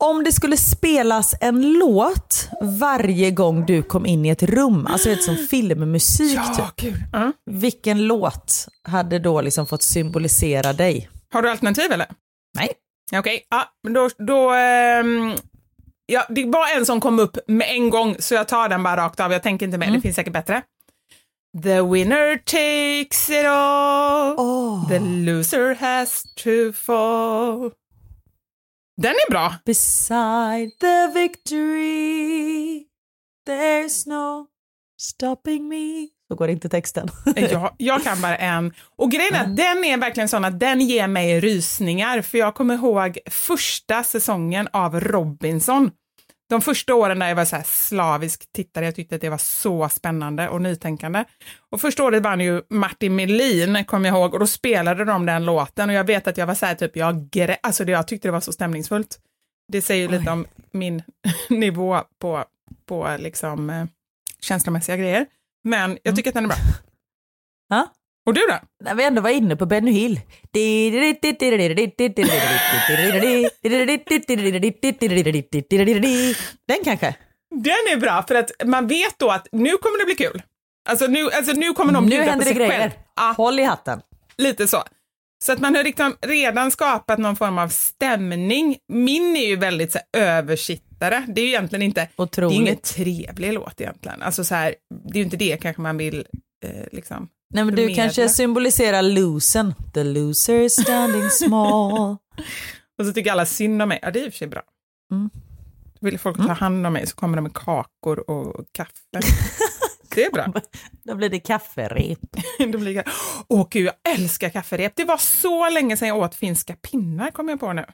Om det skulle spelas en låt varje gång du kom in i ett rum, alltså är som filmmusik Ja, typ. Ja. Vilken låt hade då liksom fått symbolisera dig? Har du alternativ eller? Nej. Okej, ja, men då... då ehm, ja, det var en som kom upp med en gång, så jag tar den bara rakt av. Jag tänker inte mer, det finns säkert bättre. The winner takes it all. The loser has to fall. Den är bra. Beside the victory there's no stopping me. Så går inte texten. jag, jag kan bara en. Och grejen är att den är verkligen sån att den ger mig rysningar, för jag kommer ihåg första säsongen av Robinson. De första åren där jag var så slavisk tittare, jag tyckte att det var så spännande och nytänkande. Och första året vann ju Martin Melin, kommer jag ihåg, och då spelade de den låten och jag vet att jag var så här typ, jag, grä, alltså jag tyckte det var så stämningsfullt. Det säger ju lite om min <laughs> nivå på, på liksom eh, känslomässiga grejer. Men jag tycker att den är bra. <laughs> Ja. Och du då? När vi ändå var inne på Benny Hill. Den kanske? Den är bra för att man vet då att nu kommer det bli kul. Alltså nu, alltså nu kommer de bjuda på händer det sig grejer. själv. Håll i hatten. lite så. Så att man har liksom redan skapat någon form av stämning. Min är ju väldigt så här, översittare. Det är ju egentligen inte, det är ingen trevlig låt egentligen. Alltså så här, det är ju inte det kanske man vill eh, liksom. Nej men du förmedla. kanske symboliserar losen. The loser is standing small. <laughs> Och så tycker alla synd om mig. Ja, det är i och för sig bra. Mm. Vill folk ta hand om mig så kommer de med kakor och kaffe. <laughs> Det är bra. <laughs> Då blir det kafferep. Då blir det... Åh gud, jag älskar kafferep. Det var så länge sedan jag åt finska pinnar, kom jag på nu.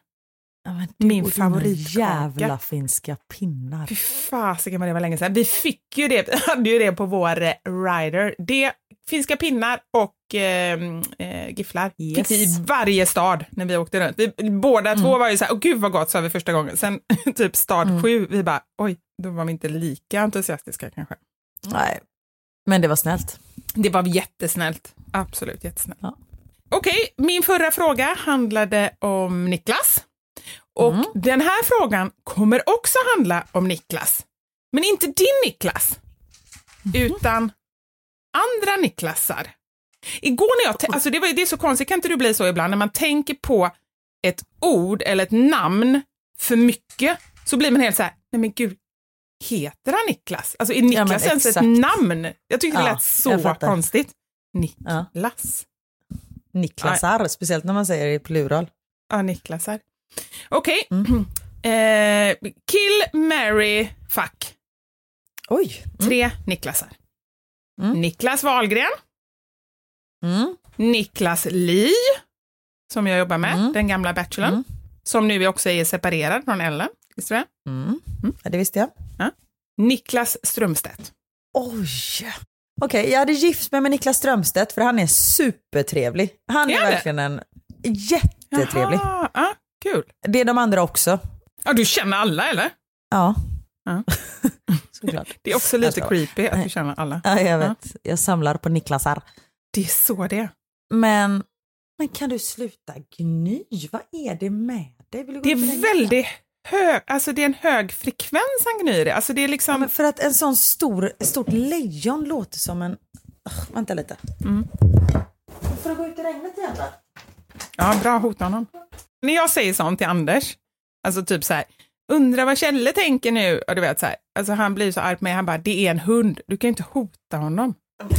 Min favoritkaka. Jävla finska pinnar. Fy fasiken vad det var länge sedan. Vi fick ju det, <laughs> hade ju det på vår eh, rider. Det, finska pinnar och eh, eh, gifflar fick Yes. vi i varje stad när vi åkte runt. Vi, båda två var ju så här, åh gud vad gott sa vi första gången. Sen <laughs> typ stad sju, vi bara, oj, då var vi inte lika entusiastiska kanske. Nej, men det var snällt. Det var jättesnällt. Absolut jättesnällt. Ja. Okej, min förra fråga handlade om Niklas. Och Mm. den här frågan kommer också handla om Niklas. Men inte din Niklas, Mhm. utan andra Niklasar. Igår när jag, alltså det, var, det är så konstigt, kan inte du bli så ibland, när man tänker på ett ord eller ett namn för mycket, så blir man helt så här, nej men gud, heter han Niklas? Alltså är Niklas ens ett namn? Jag tyckte det Ja, lät så konstigt. Ja. Niklas. Niklasar, speciellt när man säger det i plural. Ja, Niklasar. Okej. Mm. Eh, kill, marry, fuck. Oj. Tre Niklasar. Mm. Niklas Wahlgren, Mm. Niklas Li, som jag jobbar med, Mm. den gamla bachelorn, Mm. som nu också är separerad från Ellen. Visste du det? Mm. Ja, det visste jag. Niklas Strömstedt. Oj! Okej, jag hade gift mig med Niklas Strömstedt för han är supertrevlig. Han är, Är verkligen en jättetrevlig. Jaha, ja, kul. Det är de andra också. Ja, du känner alla eller? Ja. Ja. <laughs> Såklart. Det är också lite creepy att du känner alla. Ja, jag vet. Jag samlar på Niklasar. Det är så det. Men, men kan du sluta gny? Vad är det med dig? Det är väldigt hög, alltså det är en hög frekvens han gnyr i. Alltså det är liksom... Ja, för att en sån stor, stort lejon låter som en... Ugh, vänta lite. Mm. Får du gå ut i regnet igen då? Ja, bra, hota honom. När jag säger sånt till Anders, alltså typ så här, undrar vad Kjelle tänker nu, och du vet så här, alltså han blir så arg på mig, han bara, det är en hund, du kan ju inte hota honom.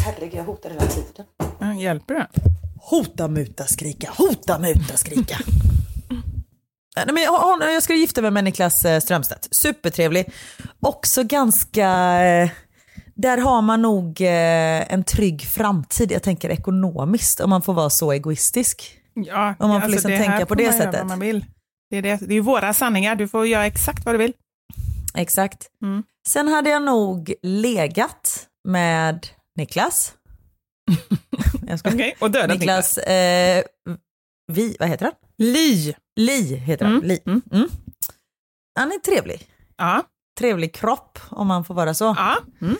Herregud, jag hotar hela tiden. Ja, hjälper det? Hota, muta, skrika. Hota, muta, skrika. <laughs> Nej, men jag, jag skulle gifta mig med Niklas eh, Strömstedt. Supertrevlig. Också ganska... eh, Där har man nog eh, en trygg framtid, jag tänker ekonomiskt, om man får vara så egoistisk. Ja, Om man får liksom det här tänka på det sättet. Man vill. Det är, det. det är våra sanningar, du får göra exakt vad du vill. Exakt. Mm. Sen hade jag nog legat med Niklas. <laughs> jag skojar. Okej, och dödat Niklas. Niklas, eh, vi, vad heter han? Li. Li heter han. Mm, Li. mm. Mm. Han är trevlig. Ja, Trevlig kropp om man får vara så. ja. Mm.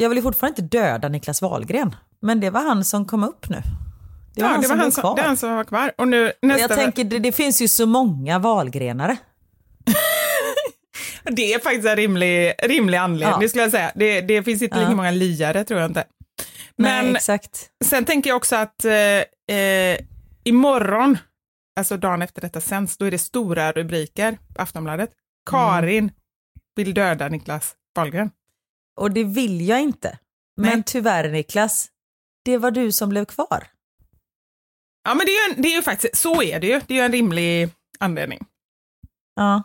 Jag vill ju fortfarande inte döda Niklas Wahlgren, men det var han som kom upp nu. Det var ja, han det som var han blev som, kvar. det han som var kvar. Och nu Och nästa... jag tänker, det, det finns ju så många valgrenare. <laughs> Det är faktiskt en rimlig, rimlig anledning Ja. skulle jag säga. Det, det finns inte lika Ja. många liare tror jag inte. Nej, Men exakt. sen tänker jag också att eh, eh, imorgon, alltså dagen efter detta sänds, då är det stora rubriker på Aftonbladet. Karin vill döda Niklas Wahlgren. Och det vill jag inte. Men Nej. tyvärr Niklas, det var du som blev kvar. Ja men det är ju, det är ju faktiskt, så är det ju. Det är ju en rimlig anledning. Ja.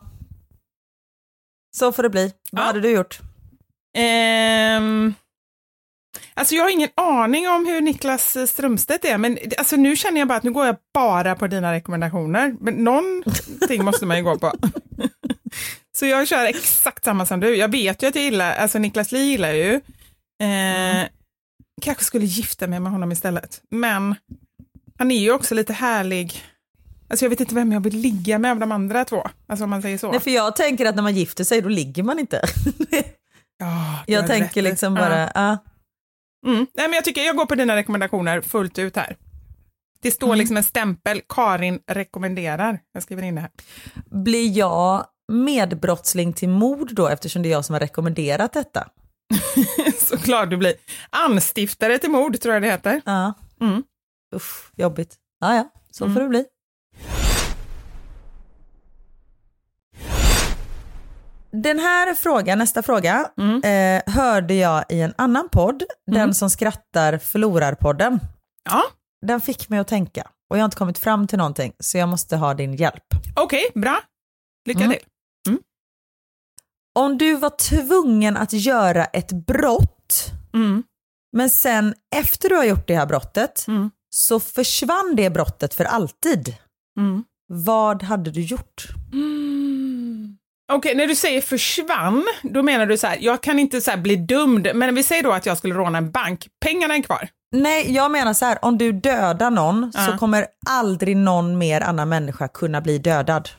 Så får det bli. Vad Ja. hade du gjort? Ehm, alltså jag har ingen aning om hur Niklas Strömstedt är, men alltså nu känner jag bara att nu går jag bara på dina rekommendationer. Men någonting måste man ju gå på. <laughs> Så jag kör exakt samma som du. Jag vet ju att jag gillar, alltså Niklas Li gillar ju. Eh, Kanske skulle gifta mig med honom istället. Men han är ju också lite härlig. Alltså jag vet inte vem jag vill ligga med av de andra två. Alltså om man säger så. Nej, för jag tänker att när man gifter sig då ligger man inte. Ja, jag tänker rätt. liksom bara, ja. Mm. Nej, men jag tycker jag går på dina rekommendationer fullt ut här. Det står liksom en stämpel, Karin rekommenderar. Jag skriver in det här. Blir jag medbrottsling till mord då eftersom det är jag som har rekommenderat detta? <laughs> Såklart du blir. Anstiftare till mord tror jag det heter. Ja. Mm. Usch, jobbigt. Ja, ja, så Mm. får det bli. Den här frågan, nästa fråga, Mm. eh, hörde jag i en annan podd, Den som skrattar förlorar-podden. Ja, Den fick mig att tänka och jag har inte kommit fram till någonting så jag måste ha din hjälp. okej, bra. Lycka Mm. till. Om du var tvungen att göra ett brott, Mm. men sen efter du har gjort det här brottet Mm. Så försvann det brottet för alltid. Mm. Vad hade du gjort? Okej, när du säger försvann, då menar du så här, jag kan inte så bli dömd, men vi säger då att jag skulle råna en bank, pengarna är kvar. Nej, jag menar så här, om du dödar någon Ja. så kommer aldrig någon mer annan människa kunna bli dödad.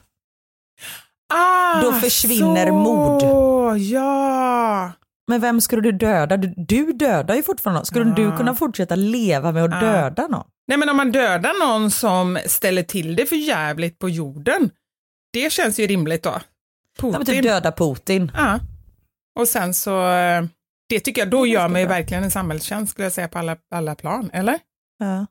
Ah, Då försvinner så, mord. Ja. Men vem skulle du döda? Du, du dödar ju fortfarande någon. Skulle Ja. du kunna fortsätta leva med att Ja. döda någon? Nej men om man dödar någon som ställer till det för jävligt på jorden, det känns ju rimligt då. Ja, men Putin. typ döda Putin. Ja. Och sen så, det tycker jag, då gör man ju verkligen en samhällstjänst skulle jag säga på alla, alla plan, eller? Ja. Nej,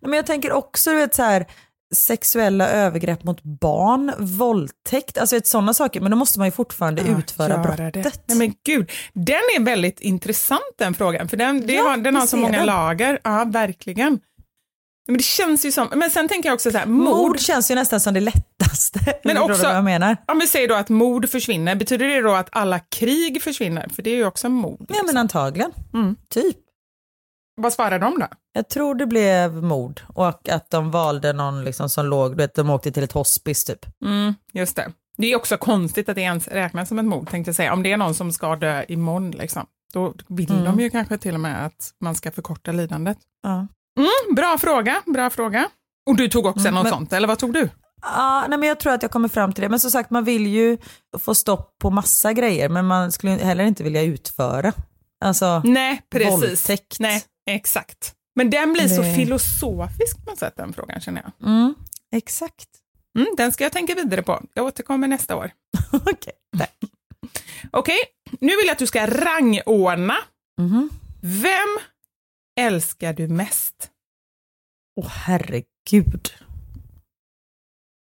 Men jag tänker också du vet, så här, sexuella övergrepp mot barn, våldtäkt, alltså vet, sådana saker. Men då måste man ju fortfarande Ja, utföra brottet. Det. Nej men gud, den är väldigt intressant den frågan, för den, Ja, har, den har så många den. lager. Ja, verkligen. Men det känns ju som, men sen tänker jag också så här, Mord mord, känns ju nästan som det lättaste. Men <laughs> också- vad jag menar? om vi säger då att mord försvinner, betyder det då att alla krig försvinner? För det är ju också mord. Ja liksom. men antagligen. Mm. Typ. Vad svarar de då? Jag tror det blev mord och att de valde någon liksom som låg, du vet de åkte till ett hospice typ. Mm, just det. Det är också konstigt att det ens räknas som ett mord, tänkte jag säga. Om det är någon som ska dö imorgon, liksom, då vill Mm. de ju kanske till och med att man ska förkorta lidandet. Ja. Mm, bra fråga, bra fråga. Och du tog också Mm, något men- sånt, eller vad tog du? Ja, nej men jag tror att jag kommer fram till det. Men som sagt, man vill ju få stopp på massa grejer, men man skulle heller inte vilja utföra. Alltså, Nej, precis. våldtäkt. Nej, exakt. Men den blir så Det- filosofisk på något sätt, den frågan känner jag. mm, exakt. Mm, den ska jag tänka vidare på. Jag återkommer nästa år. <laughs> Okej, tack. Okej, nu vill jag att du ska rangordna. Mhm. Vem älskar du mest? Åh herregud.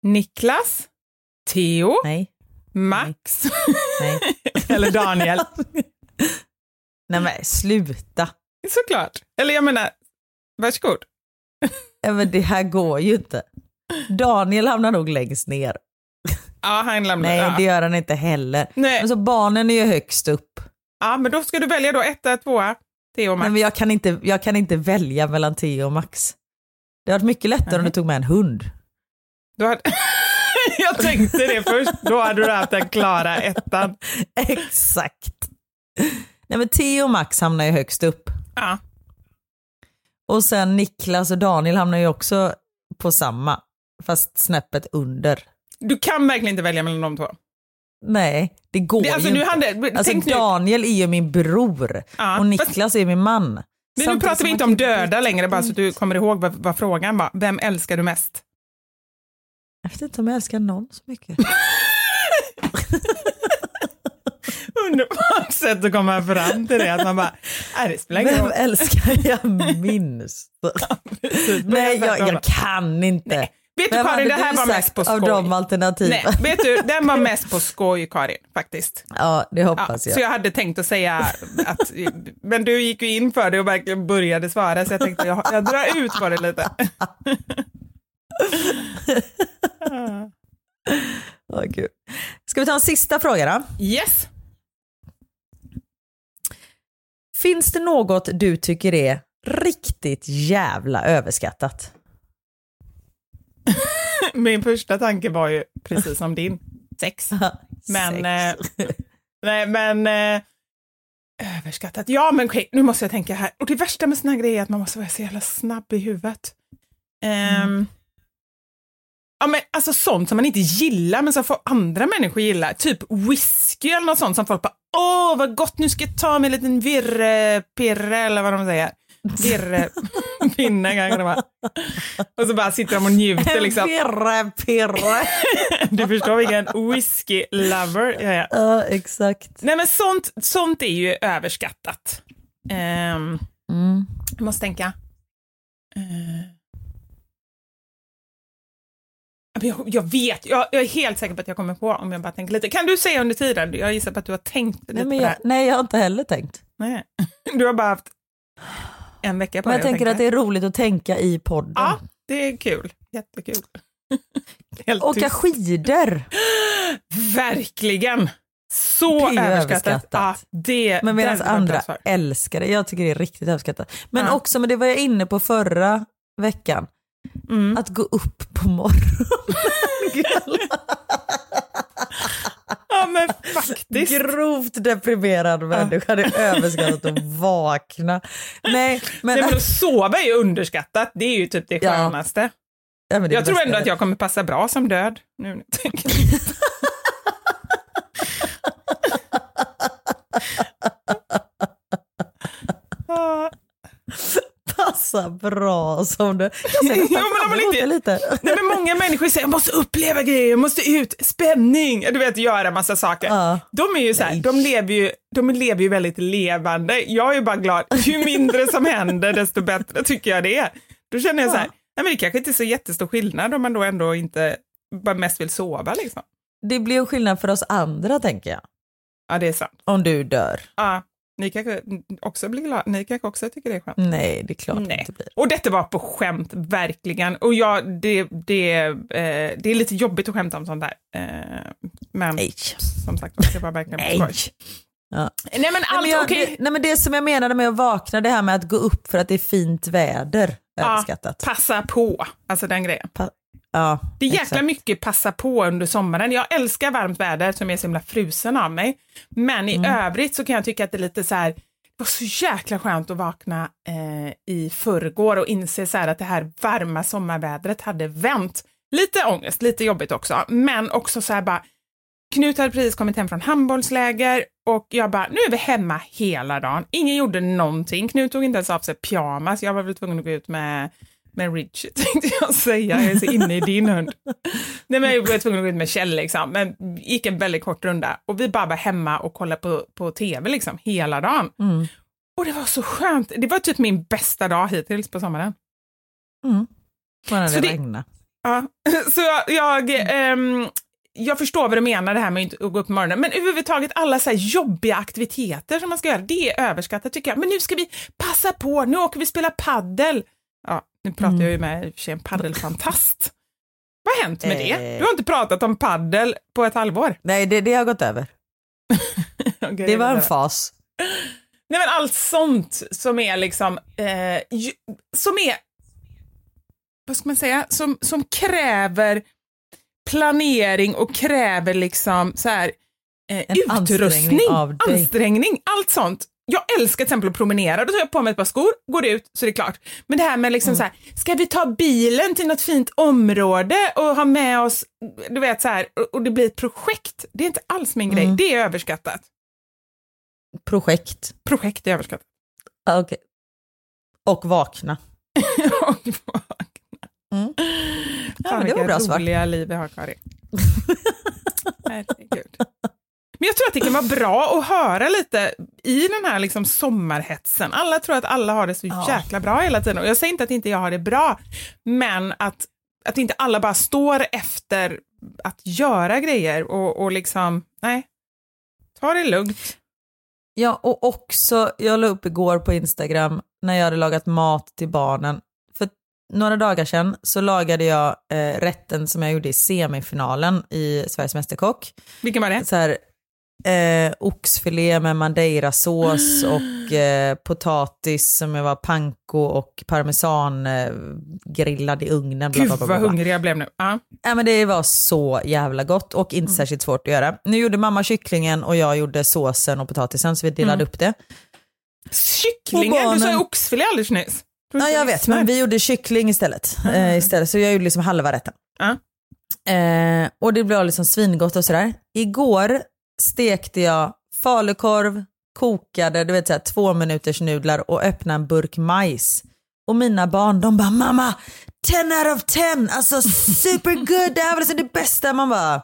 Niklas, Theo, Nej, Max nej. <laughs> eller Daniel? <laughs> nej men sluta. Såklart. Eller jag menar, varsågod. Ja, men det här går ju inte. Daniel hamnar nog längst ner. Ja, han lämnar. Nej, ja. det gör han inte heller. Nej. Alltså barnen är ju högst upp. ja, men då ska du välja då etta, tvåa, Theo och Max. Nej, men jag, kan inte, jag kan inte välja mellan Theo och Max. Det hade varit mycket lättare om Nej. du tog med en hund. Då hade... <laughs> jag tänkte det först, då hade du haft den klara ettan. <laughs> Exakt. Nej men Theo och Max hamnar ju högst upp. Ja. Och sen Niklas och Daniel hamnar ju också på samma, fast snäppet under. Du kan verkligen inte välja mellan de två. Nej, det går Det, alltså, ju nu inte. hade, Alltså tänk nu, Daniel är ju min bror Ja, och Niklas är min man. nu Samtidigt pratar vi inte om döda längre, bara så att du kommer ihåg vad, vad frågan var. Vem älskar du mest? Jag vet inte om jag älskar någon så mycket. <laughs> Underbart sätt att komma fram till det, att man bara, nej det spelar ingen Vem roll. älskar jag minst? <laughs> Nej, jag, jag kan inte. Vet du Vem Karin, det här var mest på av skoj. de alternativen? Nej, vet du, den var mest på skoj Karin, faktiskt. Ja, det Ja, hoppas så jag. jag hade tänkt att säga att, men du gick ju in för det och verkligen började svara så jag tänkte jag, jag drar ut på det lite. <laughs> Åh, Gud. Ska vi ta en sista fråga då? Yes! Finns det något du tycker är riktigt jävla överskattat? <laughs> Min första tanke var ju precis som din, <laughs> sex. Men, Sex. eh, <laughs> nej men, eh, överskattat. Ja men okej, nu måste jag tänka här. Och det värsta med såna här grejer är att man måste vara så jävla snabb i huvudet. Ehm, Ja men alltså sånt som man inte gillar men som får andra människor gilla. Typ whisky eller något sånt som folk bara åh vad gott nu ska jag ta mig en liten virrepirre eller vad de säger. <laughs> Virrepinne kanske det var. Och så bara sitter de och njuter liksom. Pirre, pirre. <laughs> Du förstår vilken whisky-lover jag är. Ja, exakt. Nej men sånt, sånt är ju överskattat. Ehm, Mm. jag måste tänka. Eh. Jag, jag vet, jag, jag är helt säker på att jag kommer på om jag bara tänker lite. Kan du säga under tiden? Jag gissar på att du har tänkt lite Nej, på det jag, här. nej, jag har inte heller tänkt. Nej. <laughs> Du har bara haft en vecka på Men jag dig tänker att det är roligt att tänka i podden. Ja, det är kul. Jättekul. <laughs> Helt Åka tyst. skidor. <gasps> Verkligen! Så Det överskattat. överskattat. Ja, det, Men medan andra älskar det. Jag tycker det är riktigt överskattat. Men Ja. också, men det var jag inne på förra veckan, Mm. att gå upp på morgonen. <laughs> Ja men faktiskt. Grovt deprimerad människa, det är överskattat att <laughs> vakna. Nej, men, Nej, men att sova är ju underskattat. Det är ju typ det Ja. skönaste. Ja, men det jag tror ändå jag att jag kommer passa bra som död. Nu jag tänker. Ah. <laughs> passar bra som. Jag ser <laughs> men man inte- det lite. Nej, men många människor säger jag måste uppleva grejer, jag måste ut, spänning, du vet göra massa saker. Ja. De är ju så här, de lever ju, de lever ju väldigt levande. Jag är bara glad, ju mindre som händer desto bättre tycker jag det är. Då känner jag så här, Ja. nej men det kanske inte är så jättestor skillnad om man då ändå inte bara mest vill sova liksom. Det blir en skillnad för oss andra tänker jag. Ja det är sant. Om du dör. Ja, ni kanske också blir glada, ni kanske också tycker det är skönt. Nej, det är klart det Nej. inte blir. Och detta var på skämt, verkligen. Och ja, det, det, eh, det är lite jobbigt att skämta om sånt där. Eh, men Nej. som sagt, det var verkligen på Nej. skoj. Ja. Nej men Nej, allt, men jag, okej. det, nej men det som jag menade med att vakna, det här med att gå upp för att det är fint väder, Ja. Passa på, alltså den grejen. Ja, Det är jäkla exakt. mycket passa på under sommaren. Jag älskar varmt väder som är så himla frusen av mig. Men i Mm. övrigt så kan jag tycka att det är lite så här, det var så jäkla skönt att vakna eh, i förrgår och inse så här att det här varma sommarvädret hade vänt. Lite ångest, lite jobbigt också, men också så här bara, Knut hade precis kommit hem från handbollsläger och jag bara, nu är vi hemma hela dagen. Ingen gjorde någonting. Knut tog inte ens av sig pyjamas. Jag var väl tvungen att gå ut med, med Richie, <laughs> tänkte jag säga. Jag är så inne i din hund. <laughs> Nej, men jag var tvungen att gå ut med Kjell, liksom. men gick en väldigt kort runda. Och vi bara var hemma och kollade på, på tv liksom, hela dagen. Mm. Och det var så skönt. Det var typ min bästa dag hittills på sommaren. Mm. Bara det det-. Ja, <laughs> så jag, jag, ehm, jag förstår vad du menar det här med att inte gå upp på morgonen, men överhuvudtaget alla så jobbiga aktiviteter som man ska göra, det är överskattat tycker jag. Men nu ska vi passa på, nu åker vi spela paddel. Ja, nu pratar jag ju med för sig en paddelfantast. Vad har hänt med det? Eh. Du har inte pratat om paddel på ett halvår. Nej, det, det har gått över. <laughs> Okej, Det var en fas. Nej men allt sånt som är liksom, eh, ju, som är, vad ska man säga, som, som kräver planering och kräver liksom så här, eh, utrustning, ansträngning ansträngning, allt sånt. Jag älskar till exempel att promenera, då tar jag på mig ett par skor, går ut så är det klart. Men det här med liksom Mm. så här, ska vi ta bilen till något fint område och ha med oss, du vet så här, och, det blir ett projekt. Det är inte alls min grej, Mm. det är överskattat. Projekt. Projekt är överskattat. Ah, Okej. Och vakna. <laughs> och vakna. Mm. Ja, Fan, men det var bra svar. roliga liv vi har, Kari. <laughs> Herregud. Men jag tror att det kan vara bra att höra lite i den här liksom sommarhetsen. Alla tror att alla har det så Ja. jäkla bra hela tiden. Och jag säger inte att inte jag har det bra, men att, att inte alla bara står efter att göra grejer och, och liksom, nej, ta det lugnt. Ja, och också, jag la upp igår på Instagram när jag hade lagat mat till barnen. För några dagar sedan så lagade jag eh, rätten som jag gjorde i semifinalen i Sveriges Mästerkock. Vilken var det? Så här, eh, oxfilé med madeirasås <gasps> och eh, potatis som var panko och parmesan eh, grillad i ugnen. Bla, Gud bla, bla, vad hungrig jag blev nu. Ja. Ja, men det var så jävla gott och inte Mm. särskilt svårt att göra. Nu gjorde mamma kycklingen och jag gjorde såsen och potatisen så vi delade Mm. upp det. Kycklingar, Och du sa ju barnen- oxfilé alldeles nyss. Ja, jag vet, men vi gjorde kyckling istället. Eh, istället så jag gjorde liksom halva rätten. Ja. Eh, och det blev liksom svingott och sådär. Igår stekte jag falukorv, kokade du vet, så här, två minuters nudlar och öppnade en burk majs. Och mina barn de bara mamma, 10 out of 10, alltså supergood, det här var liksom det bästa. Man bara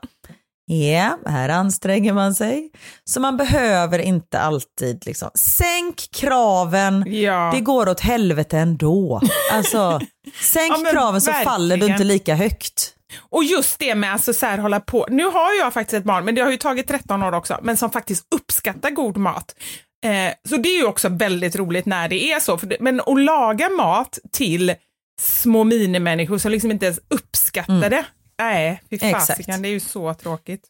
Ja, här anstränger man sig. Så man behöver inte alltid liksom, sänk kraven, Ja. det går åt helvete ändå. Alltså, <laughs> sänk Ja, kraven så faller du inte lika högt. Och just det med alltså så här hålla på. Nu har jag faktiskt ett barn, men det har ju tagit 13 år också, men som faktiskt uppskattar god mat. Eh, så det är ju också väldigt roligt när det är så. Det, men att laga mat till små minimänniskor som liksom inte ens uppskattar det. Nej, fy fasiken, det är ju så tråkigt.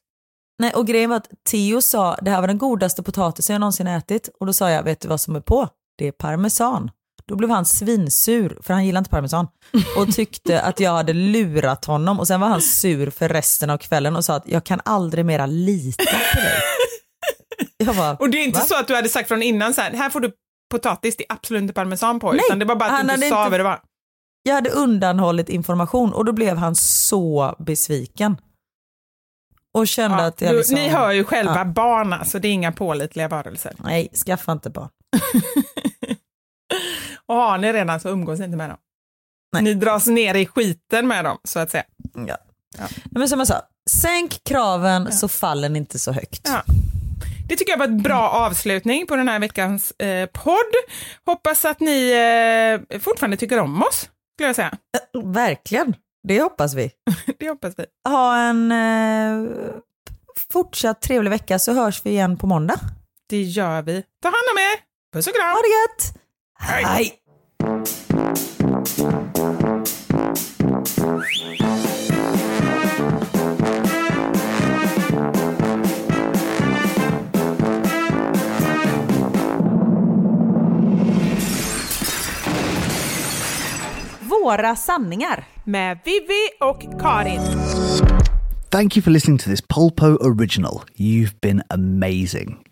Nej, och grejen var att Theo sa det här var den godaste potatisen jag någonsin ätit och då sa jag vet du vad som är på? Det är parmesan. Då blev han svinsur för han gillar inte parmesan och tyckte att jag hade lurat honom och sen var han sur för resten av kvällen och sa att jag kan aldrig mera lita på dig. Jag bara, Och det är inte Va? så att du hade sagt från innan så här, här får du potatis, det är absolut inte parmesan på, Nej, utan det var bara att du inte sa vad det var. Jag hade undanhållit information och då blev han så besviken. Och kände Ja, att jag liksom, Ni hör ju själva, Ja. barn alltså, det är inga pålitliga varelser. Nej, skaffa inte barn. <laughs> Och har ni redan så umgås inte med dem. Nej. Ni dras ner i skiten med dem, så att säga. Ja. Ja. Men som jag sa, sänk kraven så faller ni inte så högt. Ja. Det tycker jag var ett bra avslutning på den här veckans eh, podd. Hoppas att ni eh, fortfarande tycker om oss, skulle jag säga. Verkligen, det hoppas vi. <laughs> Det hoppas vi. Ha en eh, fortsatt trevlig vecka så hörs vi igen på måndag. Det gör vi. Ta hand om er. Puss och kram. Ha det gött! Hej. Hej. Våra sanningar. Med Vivi och Karin. Thank you for listening to this Polpo original. You've been amazing.